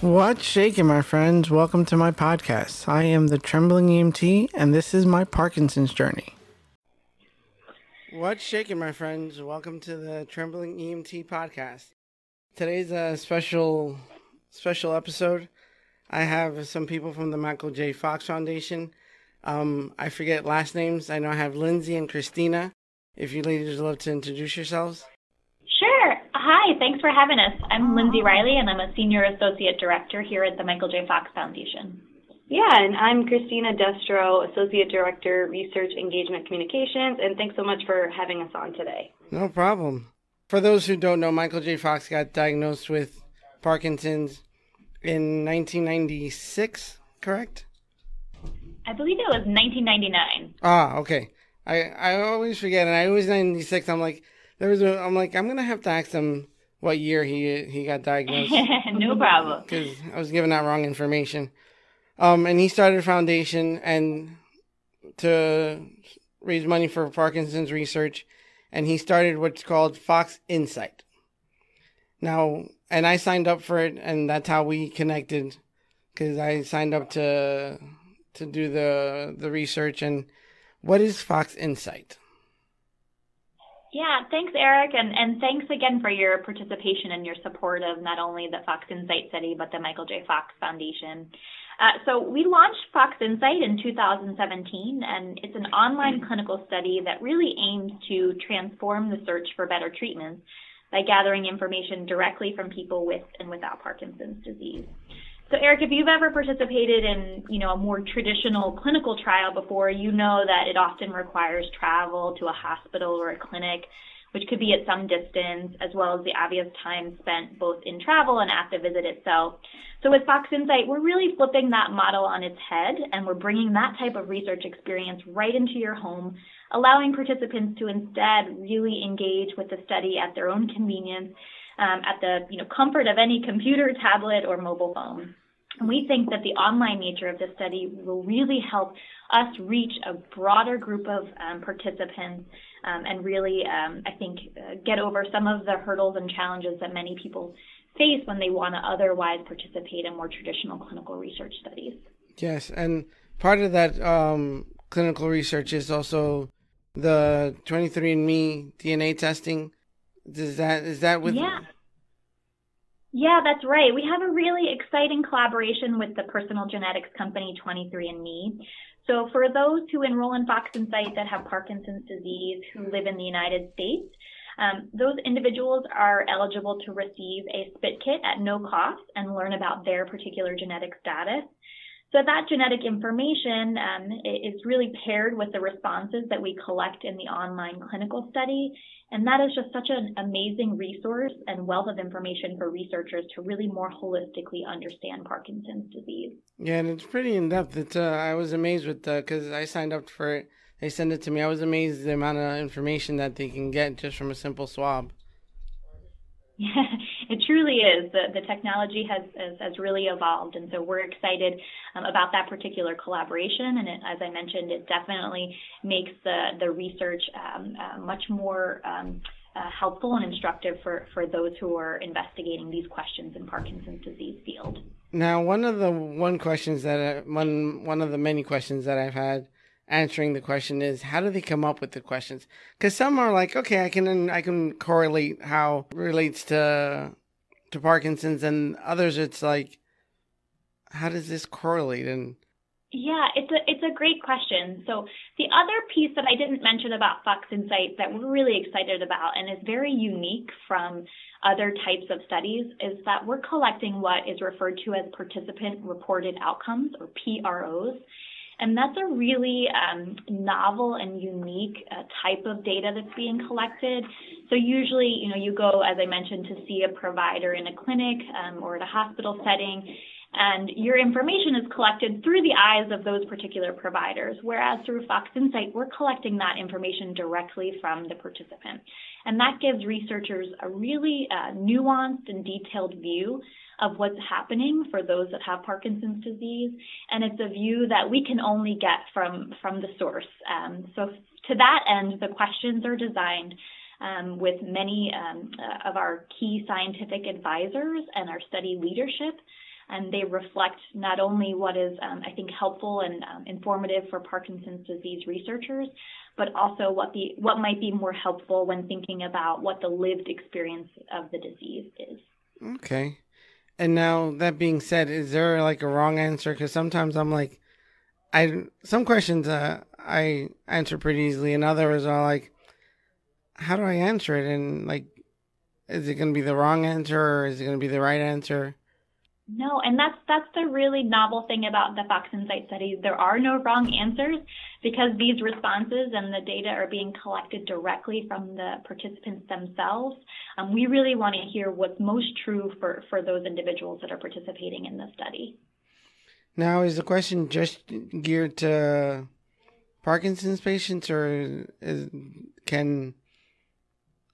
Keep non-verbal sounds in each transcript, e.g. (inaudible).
What's shaking, my friends? Welcome to my podcast. I am the Trembling EMT, and this is my Parkinson's journey. What's shaking, my friends? Welcome to the Trembling EMT podcast. Today's a special, special episode. I have some people from the Michael J. Fox Foundation. Um, I forget last names. I know I have Lindsay and Christina. If you ladies would love to introduce yourselves. Sure. Hi, thanks for having us. I'm Lindsay Riley, and I'm a Senior Associate Director here at the Michael J. Fox Foundation. Yeah, and I'm Christina Destro, Associate Director, Research Engagement Communications, and thanks so much for having us on today. No problem. For those who don't know, Michael J. Fox got diagnosed with Parkinson's in 1996, correct? I believe it was 1999. Ah, okay. I, I always forget, and I always 96. I'm like, there was a, I'm like, I'm gonna have to ask him what year he he got diagnosed. (laughs) no problem. Because I was given that wrong information. Um, and he started a foundation and to raise money for Parkinson's research, and he started what's called Fox Insight. Now, and I signed up for it, and that's how we connected, because I signed up to to do the the research. And what is Fox Insight? Yeah, thanks, Eric, and, and thanks again for your participation and your support of not only the Fox Insight study, but the Michael J. Fox Foundation. Uh, so we launched Fox Insight in 2017, and it's an online clinical study that really aims to transform the search for better treatments by gathering information directly from people with and without Parkinson's disease. So Eric, if you've ever participated in, you know, a more traditional clinical trial before, you know that it often requires travel to a hospital or a clinic, which could be at some distance, as well as the obvious time spent both in travel and at the visit itself. So with Fox Insight, we're really flipping that model on its head, and we're bringing that type of research experience right into your home, allowing participants to instead really engage with the study at their own convenience, um, at the you know comfort of any computer, tablet, or mobile phone. And we think that the online nature of this study will really help us reach a broader group of um, participants um, and really, um, I think, uh, get over some of the hurdles and challenges that many people face when they want to otherwise participate in more traditional clinical research studies. Yes, and part of that um, clinical research is also the 23andMe DNA testing. Is that is that with? Yeah. Yeah, that's right. We have a really exciting collaboration with the personal genetics company 23andMe. So for those who enroll in Fox Insight that have Parkinson's disease who live in the United States, um, those individuals are eligible to receive a spit kit at no cost and learn about their particular genetic status. So that genetic information um, is really paired with the responses that we collect in the online clinical study. And that is just such an amazing resource and wealth of information for researchers to really more holistically understand Parkinson's disease. Yeah, and it's pretty in depth. It's uh, I was amazed with because uh, I signed up for it. They sent it to me. I was amazed the amount of information that they can get just from a simple swab. Yeah, (laughs) it truly is. The, the technology has, has, has really evolved, and so we're excited um, about that particular collaboration. And it, as I mentioned, it definitely makes the the research um, uh, much more um, uh, helpful and instructive for for those who are investigating these questions in Parkinson's disease field. Now, one of the one questions that I, one one of the many questions that I've had answering the question is how do they come up with the questions because some are like okay i can i can correlate how relates to to parkinson's and others it's like how does this correlate and yeah, it's a it's a great question. So the other piece that I didn't mention about Fox Insight that we're really excited about and is very unique from other types of studies is that we're collecting what is referred to as participant reported outcomes or PROs. And that's a really um, novel and unique uh, type of data that's being collected. So usually, you know, you go, as I mentioned, to see a provider in a clinic um, or at a hospital setting, and your information is collected through the eyes of those particular providers. Whereas through Fox Insight, we're collecting that information directly from the participant. And that gives researchers a really uh, nuanced and detailed view of what's happening for those that have Parkinson's disease, and it's a view that we can only get from from the source. Um, so to that end, the questions are designed um, with many um, uh, of our key scientific advisors and our study leadership and they reflect not only what is, um, I think, helpful and um, informative for Parkinson's disease researchers, but also what the what might be more helpful when thinking about what the lived experience of the disease is. Okay. And now that being said, is there like a wrong answer? Because sometimes I'm like, I some questions uh, I answer pretty easily, and others are like, how do I answer it? And like, is it going to be the wrong answer or is it going to be the right answer? No, and that's that's the really novel thing about the Fox Insight studies. There are no wrong answers because these responses and the data are being collected directly from the participants themselves. Um, we really want to hear what's most true for for those individuals that are participating in the study. Now, is the question just geared to Parkinson's patients, or is, can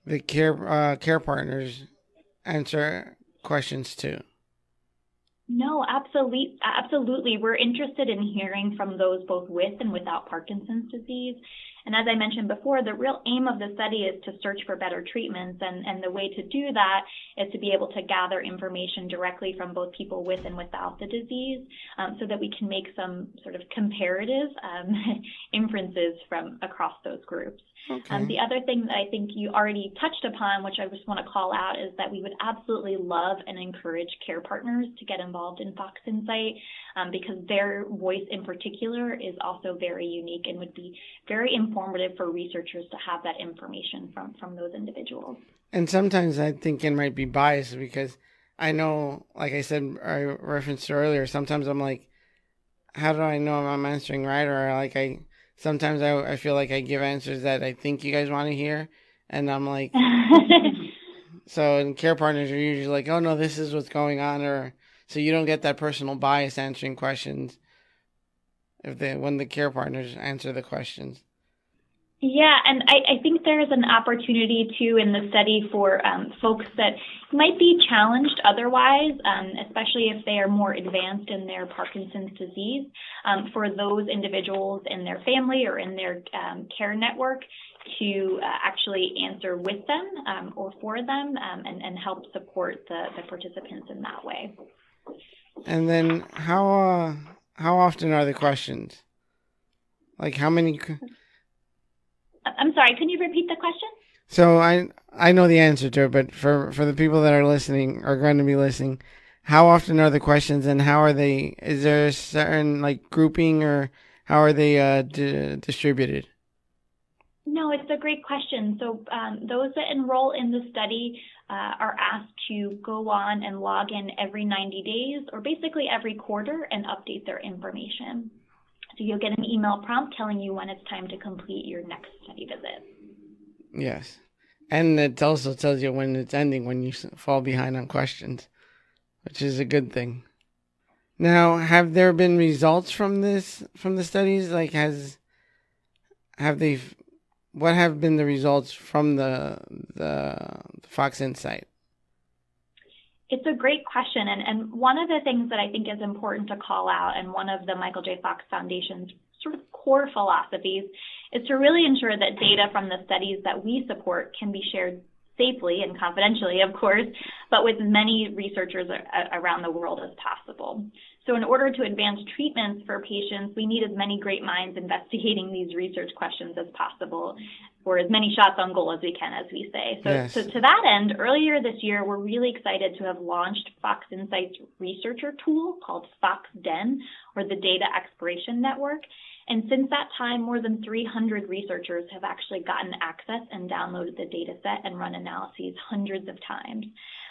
the care uh, care partners answer questions too? No, absolutely, absolutely. We're interested in hearing from those both with and without Parkinson's disease. And as I mentioned before, the real aim of the study is to search for better treatments. And, and the way to do that is to be able to gather information directly from both people with and without the disease um, so that we can make some sort of comparative um, (laughs) inferences from across those groups. Okay. Um, the other thing that I think you already touched upon, which I just want to call out, is that we would absolutely love and encourage care partners to get involved in Fox Insight um, because their voice in particular is also very unique and would be very informative for researchers to have that information from, from those individuals. And sometimes I think it might be biased because I know, like I said, I referenced earlier, sometimes I'm like, how do I know I'm answering right? Or like I sometimes I, I feel like I give answers that I think you guys want to hear, and I'm like, (laughs) so and care partners are usually like, oh no, this is what's going on, or so you don't get that personal bias answering questions if they when the care partners answer the questions. Yeah, and I, I think there's an opportunity too in the study for um, folks that might be challenged otherwise, um, especially if they are more advanced in their Parkinson's disease, um, for those individuals in their family or in their um, care network to uh, actually answer with them um, or for them um, and, and help support the, the participants in that way. And then how uh, how often are the questions? Like how many? I'm sorry, can you repeat the question? So I I know the answer to it, but for for the people that are listening are going to be listening, how often are the questions and how are they? Is there a certain like grouping or how are they uh, d- distributed? No, it's a great question. So um, those that enroll in the study uh, are asked to go on and log in every 90 days or basically every quarter and update their information. So you'll get an email prompt telling you when it's time to complete your next study visit. Yes. And it also tells you when it's ending when you fall behind on questions, which is a good thing. Now, have there been results from this from the studies? Like, has have they? What have been the results from the the, the Fox Insight? It's a great question. And, and one of the things that I think is important to call out, and one of the Michael J. Fox Foundation's sort of core philosophies, is to really ensure that data from the studies that we support can be shared safely and confidentially, of course, but with many researchers around the world as possible. So in order to advance treatments for patients, we need as many great minds investigating these research questions as possible, or as many shots on goal as we can, as we say. So, yes. so to that end, earlier this year, we're really excited to have launched Fox Insights researcher tool called FoxDen, or the Data Exploration Network. And since that time, more than 300 researchers have actually gotten access and downloaded the data set and run analyses hundreds of times.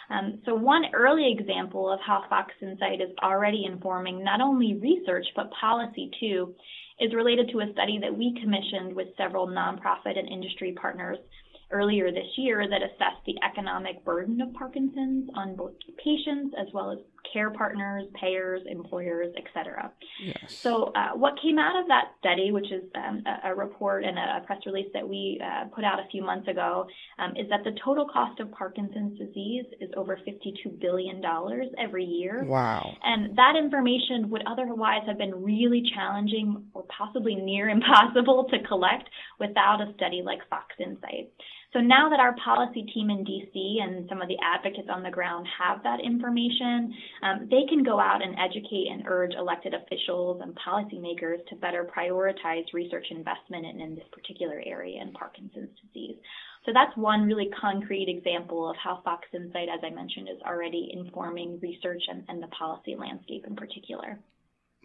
Um, so one early example of how Fox Insight is already informing not only research but policy too is related to a study that we commissioned with several nonprofit and industry partners earlier this year that assessed the economic burden of Parkinson's on both patients as well as care partners, payers, employers, etc. Yes. So, uh, what came out of that study, which is um, a, a, report and a, press release that we uh, put out a few months ago, um, is that the total cost of Parkinson's disease is over $52 billion every year. Wow. And that information would otherwise have been really challenging or possibly near (laughs) impossible to collect without a study like Fox Insight. So now that our policy team in DC and some of the advocates on the ground have that information, um, they can go out and educate and urge elected officials and policymakers to better prioritize research investment in, in this particular area in Parkinson's disease. So that's one really concrete example of how Fox Insight, as I mentioned, is already informing research and, and the policy landscape in particular.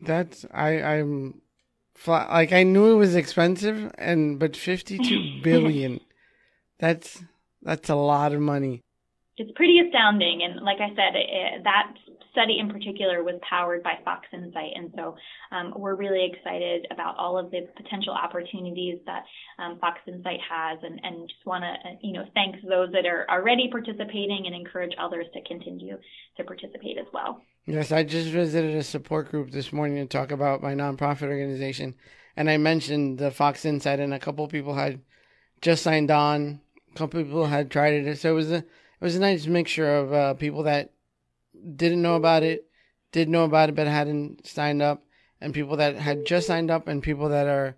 That's I I'm like I knew it was expensive and but 52 (laughs) billion that's that's a lot of money. It's pretty astounding, and like I said, it, that study in particular was powered by Fox Insight, and so um, we're really excited about all of the potential opportunities that um, Fox Insight has, and, and just want to uh, you know thank those that are already participating and encourage others to continue to participate as well. Yes, I just visited a support group this morning to talk about my nonprofit organization, and I mentioned the Fox Insight, and a couple people had just signed on a couple people had tried it, so it was a it was a nice mixture of uh, people that didn't know about it, did know about it but hadn't signed up, and people that had just signed up, and people that are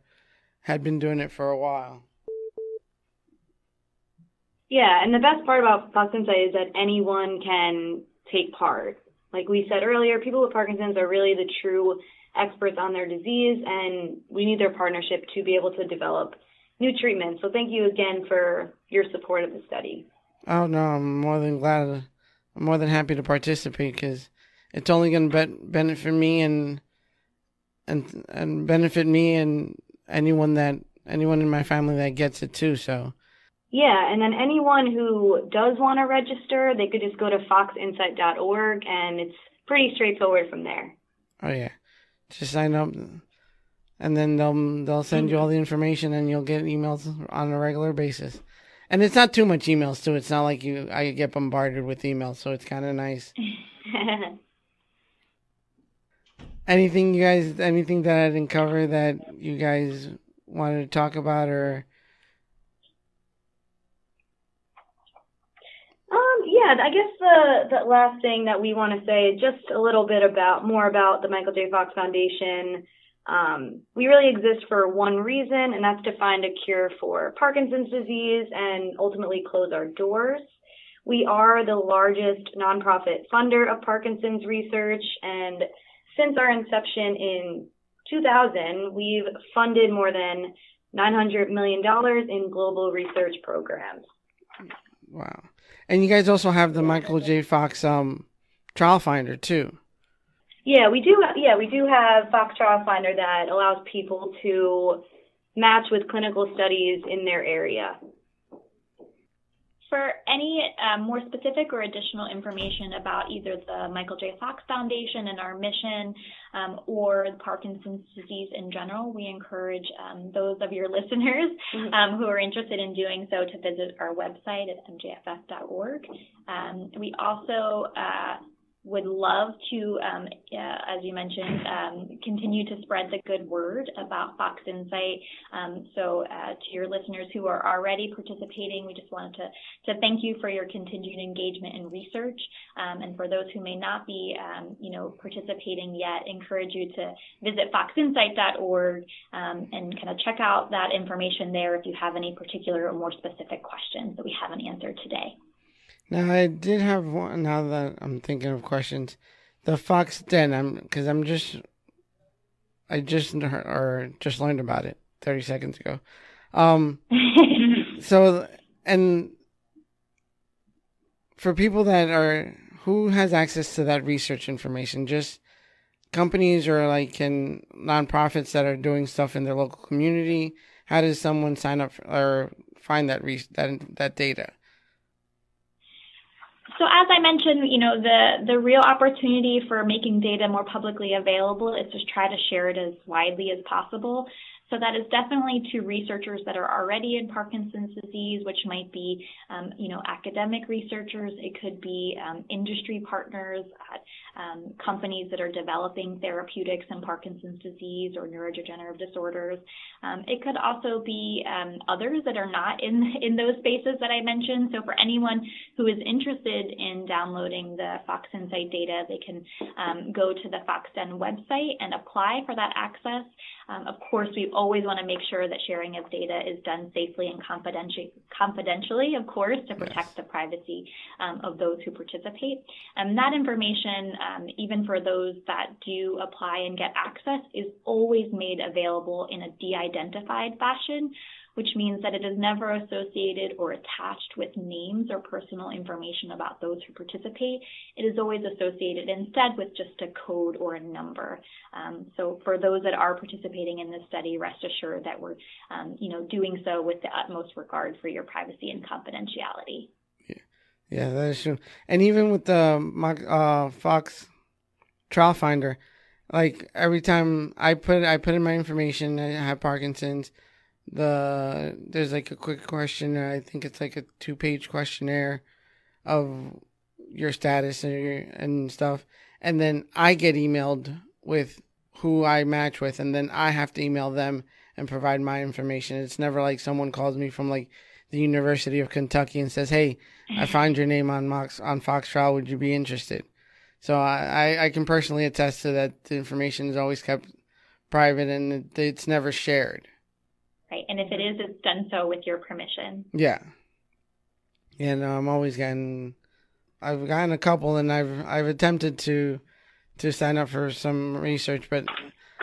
had been doing it for a while. Yeah, and the best part about Parkinson's is that anyone can take part. Like we said earlier, people with Parkinson's are really the true experts on their disease, and we need their partnership to be able to develop new treatments. So thank you again for your support of the study. Oh no, I'm more than glad. I'm more than happy to participate because it's only going to be- benefit me and and and benefit me and anyone that anyone in my family that gets it too. So. Yeah, and then anyone who does want to register, they could just go to foxinsight.org, and it's pretty straightforward from there. Oh yeah, just sign up and then they'll they'll send you all the information, and you'll get emails on a regular basis. And it's not too much emails too. It's not like you I get bombarded with emails, so it's kind of nice. (laughs) anything you guys, anything that I didn't cover that you guys wanted to talk about, or Um, yeah, I guess the the last thing that we want to say is just a little bit about more about the Michael J. Fox Foundation. Um, we really exist for one reason, and that's to find a cure for Parkinson's disease and ultimately close our doors. We are the largest nonprofit funder of Parkinson's research, and since our inception in 2000, we've funded more than $900 million in global research programs. Wow. And you guys also have the Michael J. Fox um, Trial Finder, too. Yeah, we do. Yeah, we do have Fox Trial Finder that allows people to match with clinical studies in their area. For any um, more specific or additional information about either the Michael J. Fox Foundation and our mission um, or Parkinson's disease in general, we encourage um, those of your (laughs) listeners mm-hmm. Um, who are interested in doing so to visit our website at mjff.org. Um, we also uh, would love to, um, as you mentioned, um, continue to spread the good word about Fox Insight. Um, so, uh, to your listeners who are already participating, we just wanted to, to thank you for your continued engagement in research. Um, and for those who may not be, um, you know, participating yet, encourage you to visit foxinsight.org um, and kind of check out that information there if you have any particular or more specific questions that we haven't answered today. Now I did have one. Now that I'm thinking of questions, the Fox Den. I'm because I'm just, I just or just learned about it 30 seconds ago. Um, (laughs) so and for people that are who has access to that research information, just companies or like in nonprofits that are doing stuff in their local community. How does someone sign up for, or find that re- that that data? So as I mentioned, you know, the, the real opportunity for making data more publicly available is to try to share it as widely as possible. So that is definitely to researchers that are already in Parkinson's disease, which might be, um, you know, academic researchers. It could be um, industry partners at um, companies that are developing therapeutics in Parkinson's disease or neurodegenerative disorders. Um, it could also be um, others that are not in in those spaces that I mentioned. So for anyone who is interested in downloading the Fox Insight data, they can um, go to the FoxDen website and apply for that access. Of course, we always want to make sure that sharing of data is done safely and confidentially, of course, to protect yes. the privacy um, of those who participate. And that information, um, even for those that do apply and get access, is always made available in a de-identified fashion which means that it is never associated or attached with names or personal information about those who participate. It is always associated instead with just a code or a number. Um, so for those that are participating in this study, rest assured that we're, um, you know, doing so with the utmost regard for your privacy and confidentiality. Yeah, yeah, that is true. And even with the uh, Fox Trial Finder, like every time I put I put in my information, I have Parkinson's the there's like a quick question. I think it's like a two page questionnaire of your status and your, and stuff, and then I get emailed with who I match with, and then I have to email them and provide my information. It's never like someone calls me from like the University of Kentucky and says, "Hey, I found your name on Mox on Fox Trial. Would you be interested?" So I I can personally attest to that. The information is always kept private and it's never shared right? And if it is, it's done so with your permission. Yeah. And I'm always getting, I've gotten a couple, and I've I've attempted to to sign up for some research, but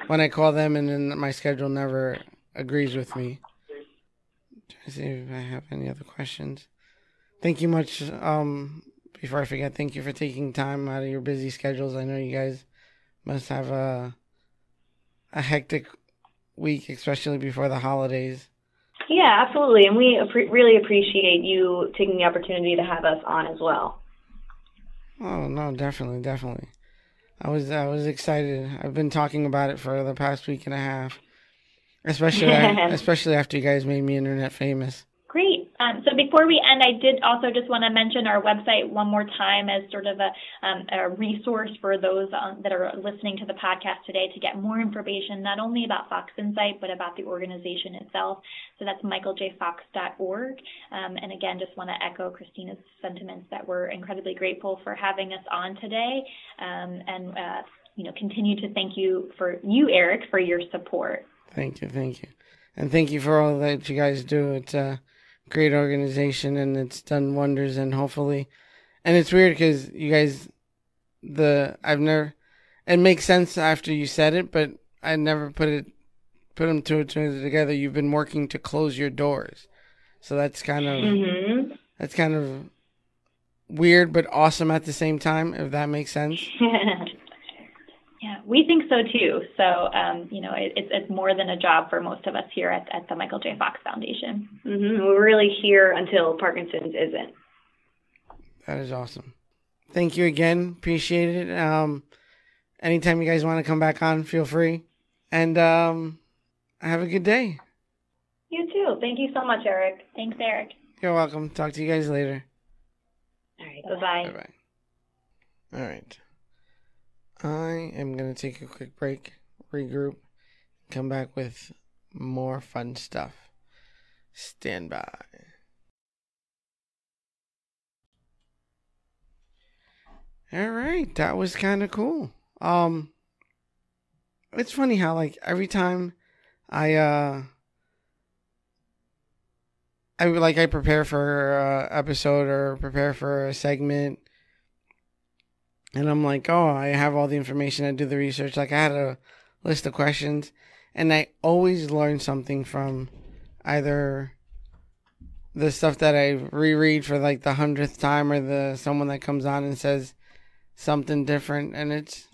when I call them, and then my schedule never agrees with me. To see if I have any other questions. Thank you much. Um, before I forget, thank you for taking time out of your busy schedules. I know you guys must have a a hectic week, especially before the holidays. Yeah, absolutely. And we really appreciate you taking the opportunity to have us on as well. Oh, no, definitely, definitely. I was I was excited. I've been talking about it for the past week and a half. Especially (laughs) especially after you guys made me internet famous. Great. Um, so before we end, I did also just want to mention our website one more time as sort of a, um, a resource for those um, that are listening to the podcast today to get more information, not only about Fox Insight, but about the organization itself. So that's michaeljfox.org. Um, and again, just want to echo Christina's sentiments that we're incredibly grateful for having us on today. Um, and, uh, you know, continue to thank you for you, Eric, for your support. Thank you. Thank you. And thank you for all that you guys do. Uh, great organization and it's done wonders and hopefully and it's weird because you guys the i've never it makes sense after you said it but i never put it put them two and two together. You've been working to close your doors. So that's kind of mm-hmm. that's kind of weird but awesome at the same time if that makes sense (laughs) we think so too. So, um, you know, it, it's, it's more than a job for most of us here at, at the Michael J. Fox Foundation. Mm-hmm. We're really here until Parkinson's isn't. That is awesome. Thank you again. Appreciate it. Um, anytime you guys want to come back on, feel free. And um, have a good day. You too. Thank you so much, Eric. Thanks, Eric. You're welcome. Talk to you guys later. All right. Bye bye. Bye bye. All right. I am going to take a quick break, regroup, come back with more fun stuff. Stand by. All right, that was kind of cool. Um it's funny how like every time I uh I like I prepare for a episode or prepare for a segment and I'm like, oh, I have all the information. I do the research. Like I had a list of questions, and I always learn something from either the stuff that I reread for like the hundredth time, or the someone that comes on and says something different. And it's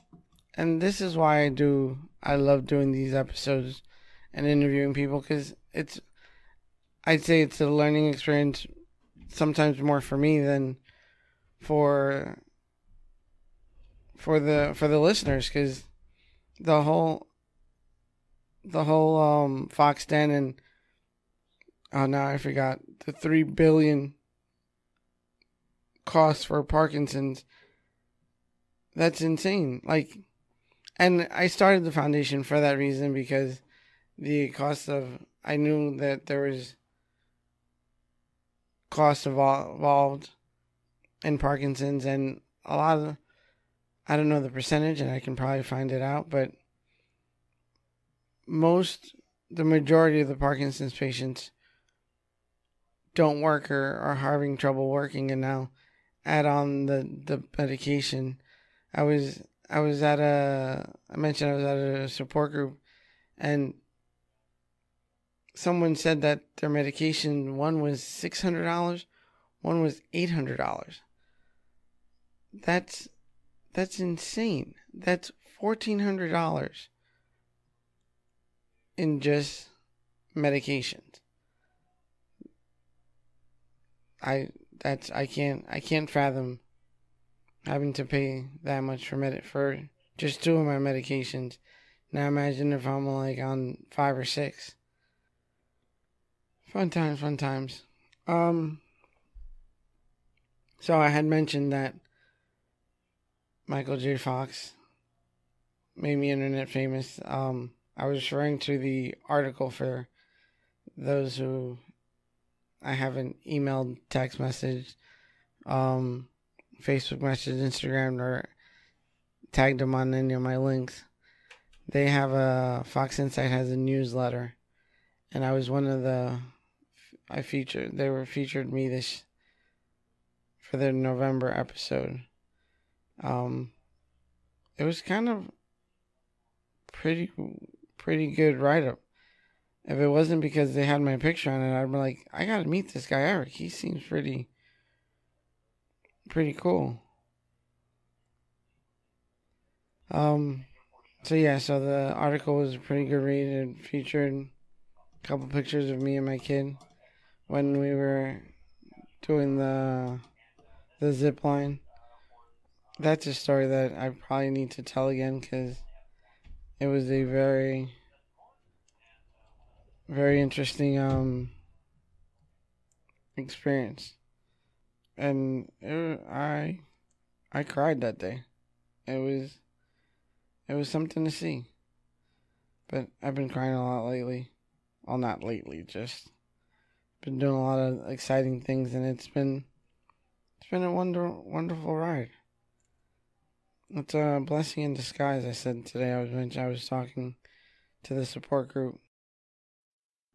and this is why I do. I love doing these episodes and interviewing people because it's. I'd say it's a learning experience, sometimes more for me than for for the for the listeners because the whole the whole um Fox Den and oh now I forgot the three billion cost for Parkinson's. That's insane. Like, and I started the foundation for that reason because the cost of I knew that there was cost involved in Parkinson's and a lot of I don't know the percentage, and I can probably find it out, but most the majority of the Parkinson's patients don't work or are having trouble working and now add on the, the medication. I was I was at a I mentioned I was at a support group and someone said that their medication one was six hundred dollars, one was eight hundred dollars. That's that's insane. That's fourteen hundred dollars in just medications. I that's I can't I can't fathom having to pay that much for med for just two of my medications. Now imagine if I'm like on five or six. Fun times, fun times. Um so I had mentioned that Michael J. Fox made me internet famous. Um I was referring to the article for those who I haven't emailed, text message, um, Facebook message, Instagram, or tagged them on any of my links. They have a Fox Insight has a newsletter, and I was one of the I featured. They were featured me this for their November episode. Um, it was kind of pretty pretty good write up if it wasn't because they had my picture on it, I'd be like, I gotta meet this guy Eric. He seems pretty, pretty cool. Um, so yeah, so the article was a pretty good read. It featured a couple pictures of me and my kid when we were doing the the zip line. That's a story that I probably need to tell again because it was a very very interesting um experience. And it, i i cried that day. It was it was something to see. But i've been crying a lot lately. Well not lately just been doing a lot of exciting things and it's been it's been a wonder wonderful ride it's a blessing in disguise i said today i was i was talking to the support group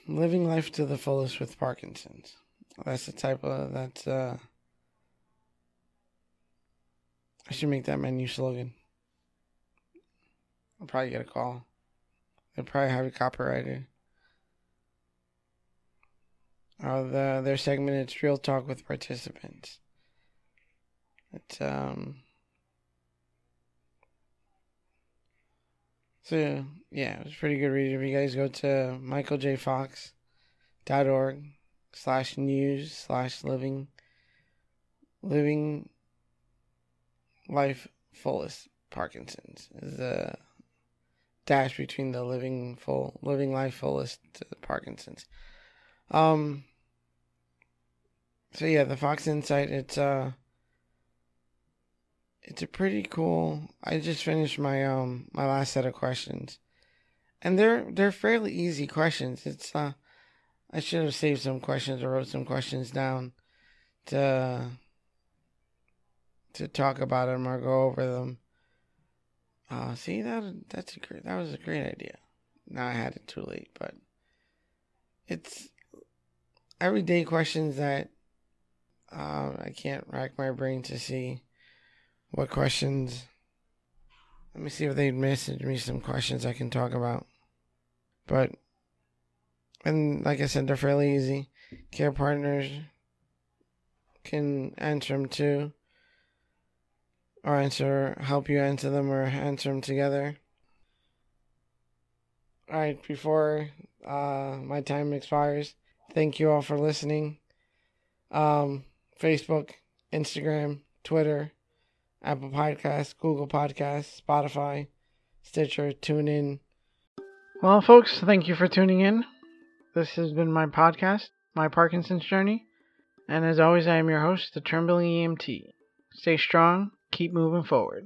Living life to the fullest with Parkinson's. That's the type of that's uh I should make that menu slogan. I'll probably get a call. They'll probably have it copyrighted. Uh, the their segment it's real talk with participants. It's um So yeah, it was pretty good read. If you guys go to michaeljfox.org slash news slash living living life fullest Parkinson's is the dash between the living full living life fullest Parkinson's. Um so yeah, the Fox Insight, it's uh it's a pretty cool. I just finished my um my last set of questions, and they're they're fairly easy questions. It's uh, I should have saved some questions or wrote some questions down to to talk about them or go over them. Uh, see that that's a great that was a great idea. Now I had it too late, but it's everyday questions that uh, I can't rack my brain to see what questions? Let me see if they'd message me some questions I can talk about. But, and like I said, they're fairly easy. Care partners can answer them too. Or answer, help you answer them or answer them together. Alright, before uh, my time expires, thank you all for listening. Um, Facebook, Instagram, Twitter, Apple Podcasts, Google Podcasts, Spotify, Stitcher, TuneIn. Well, folks, thank you for tuning in. This has been my podcast, My Parkinson's Journey. And as always, I am your host, the Trembling EMT. Stay strong, keep moving forward.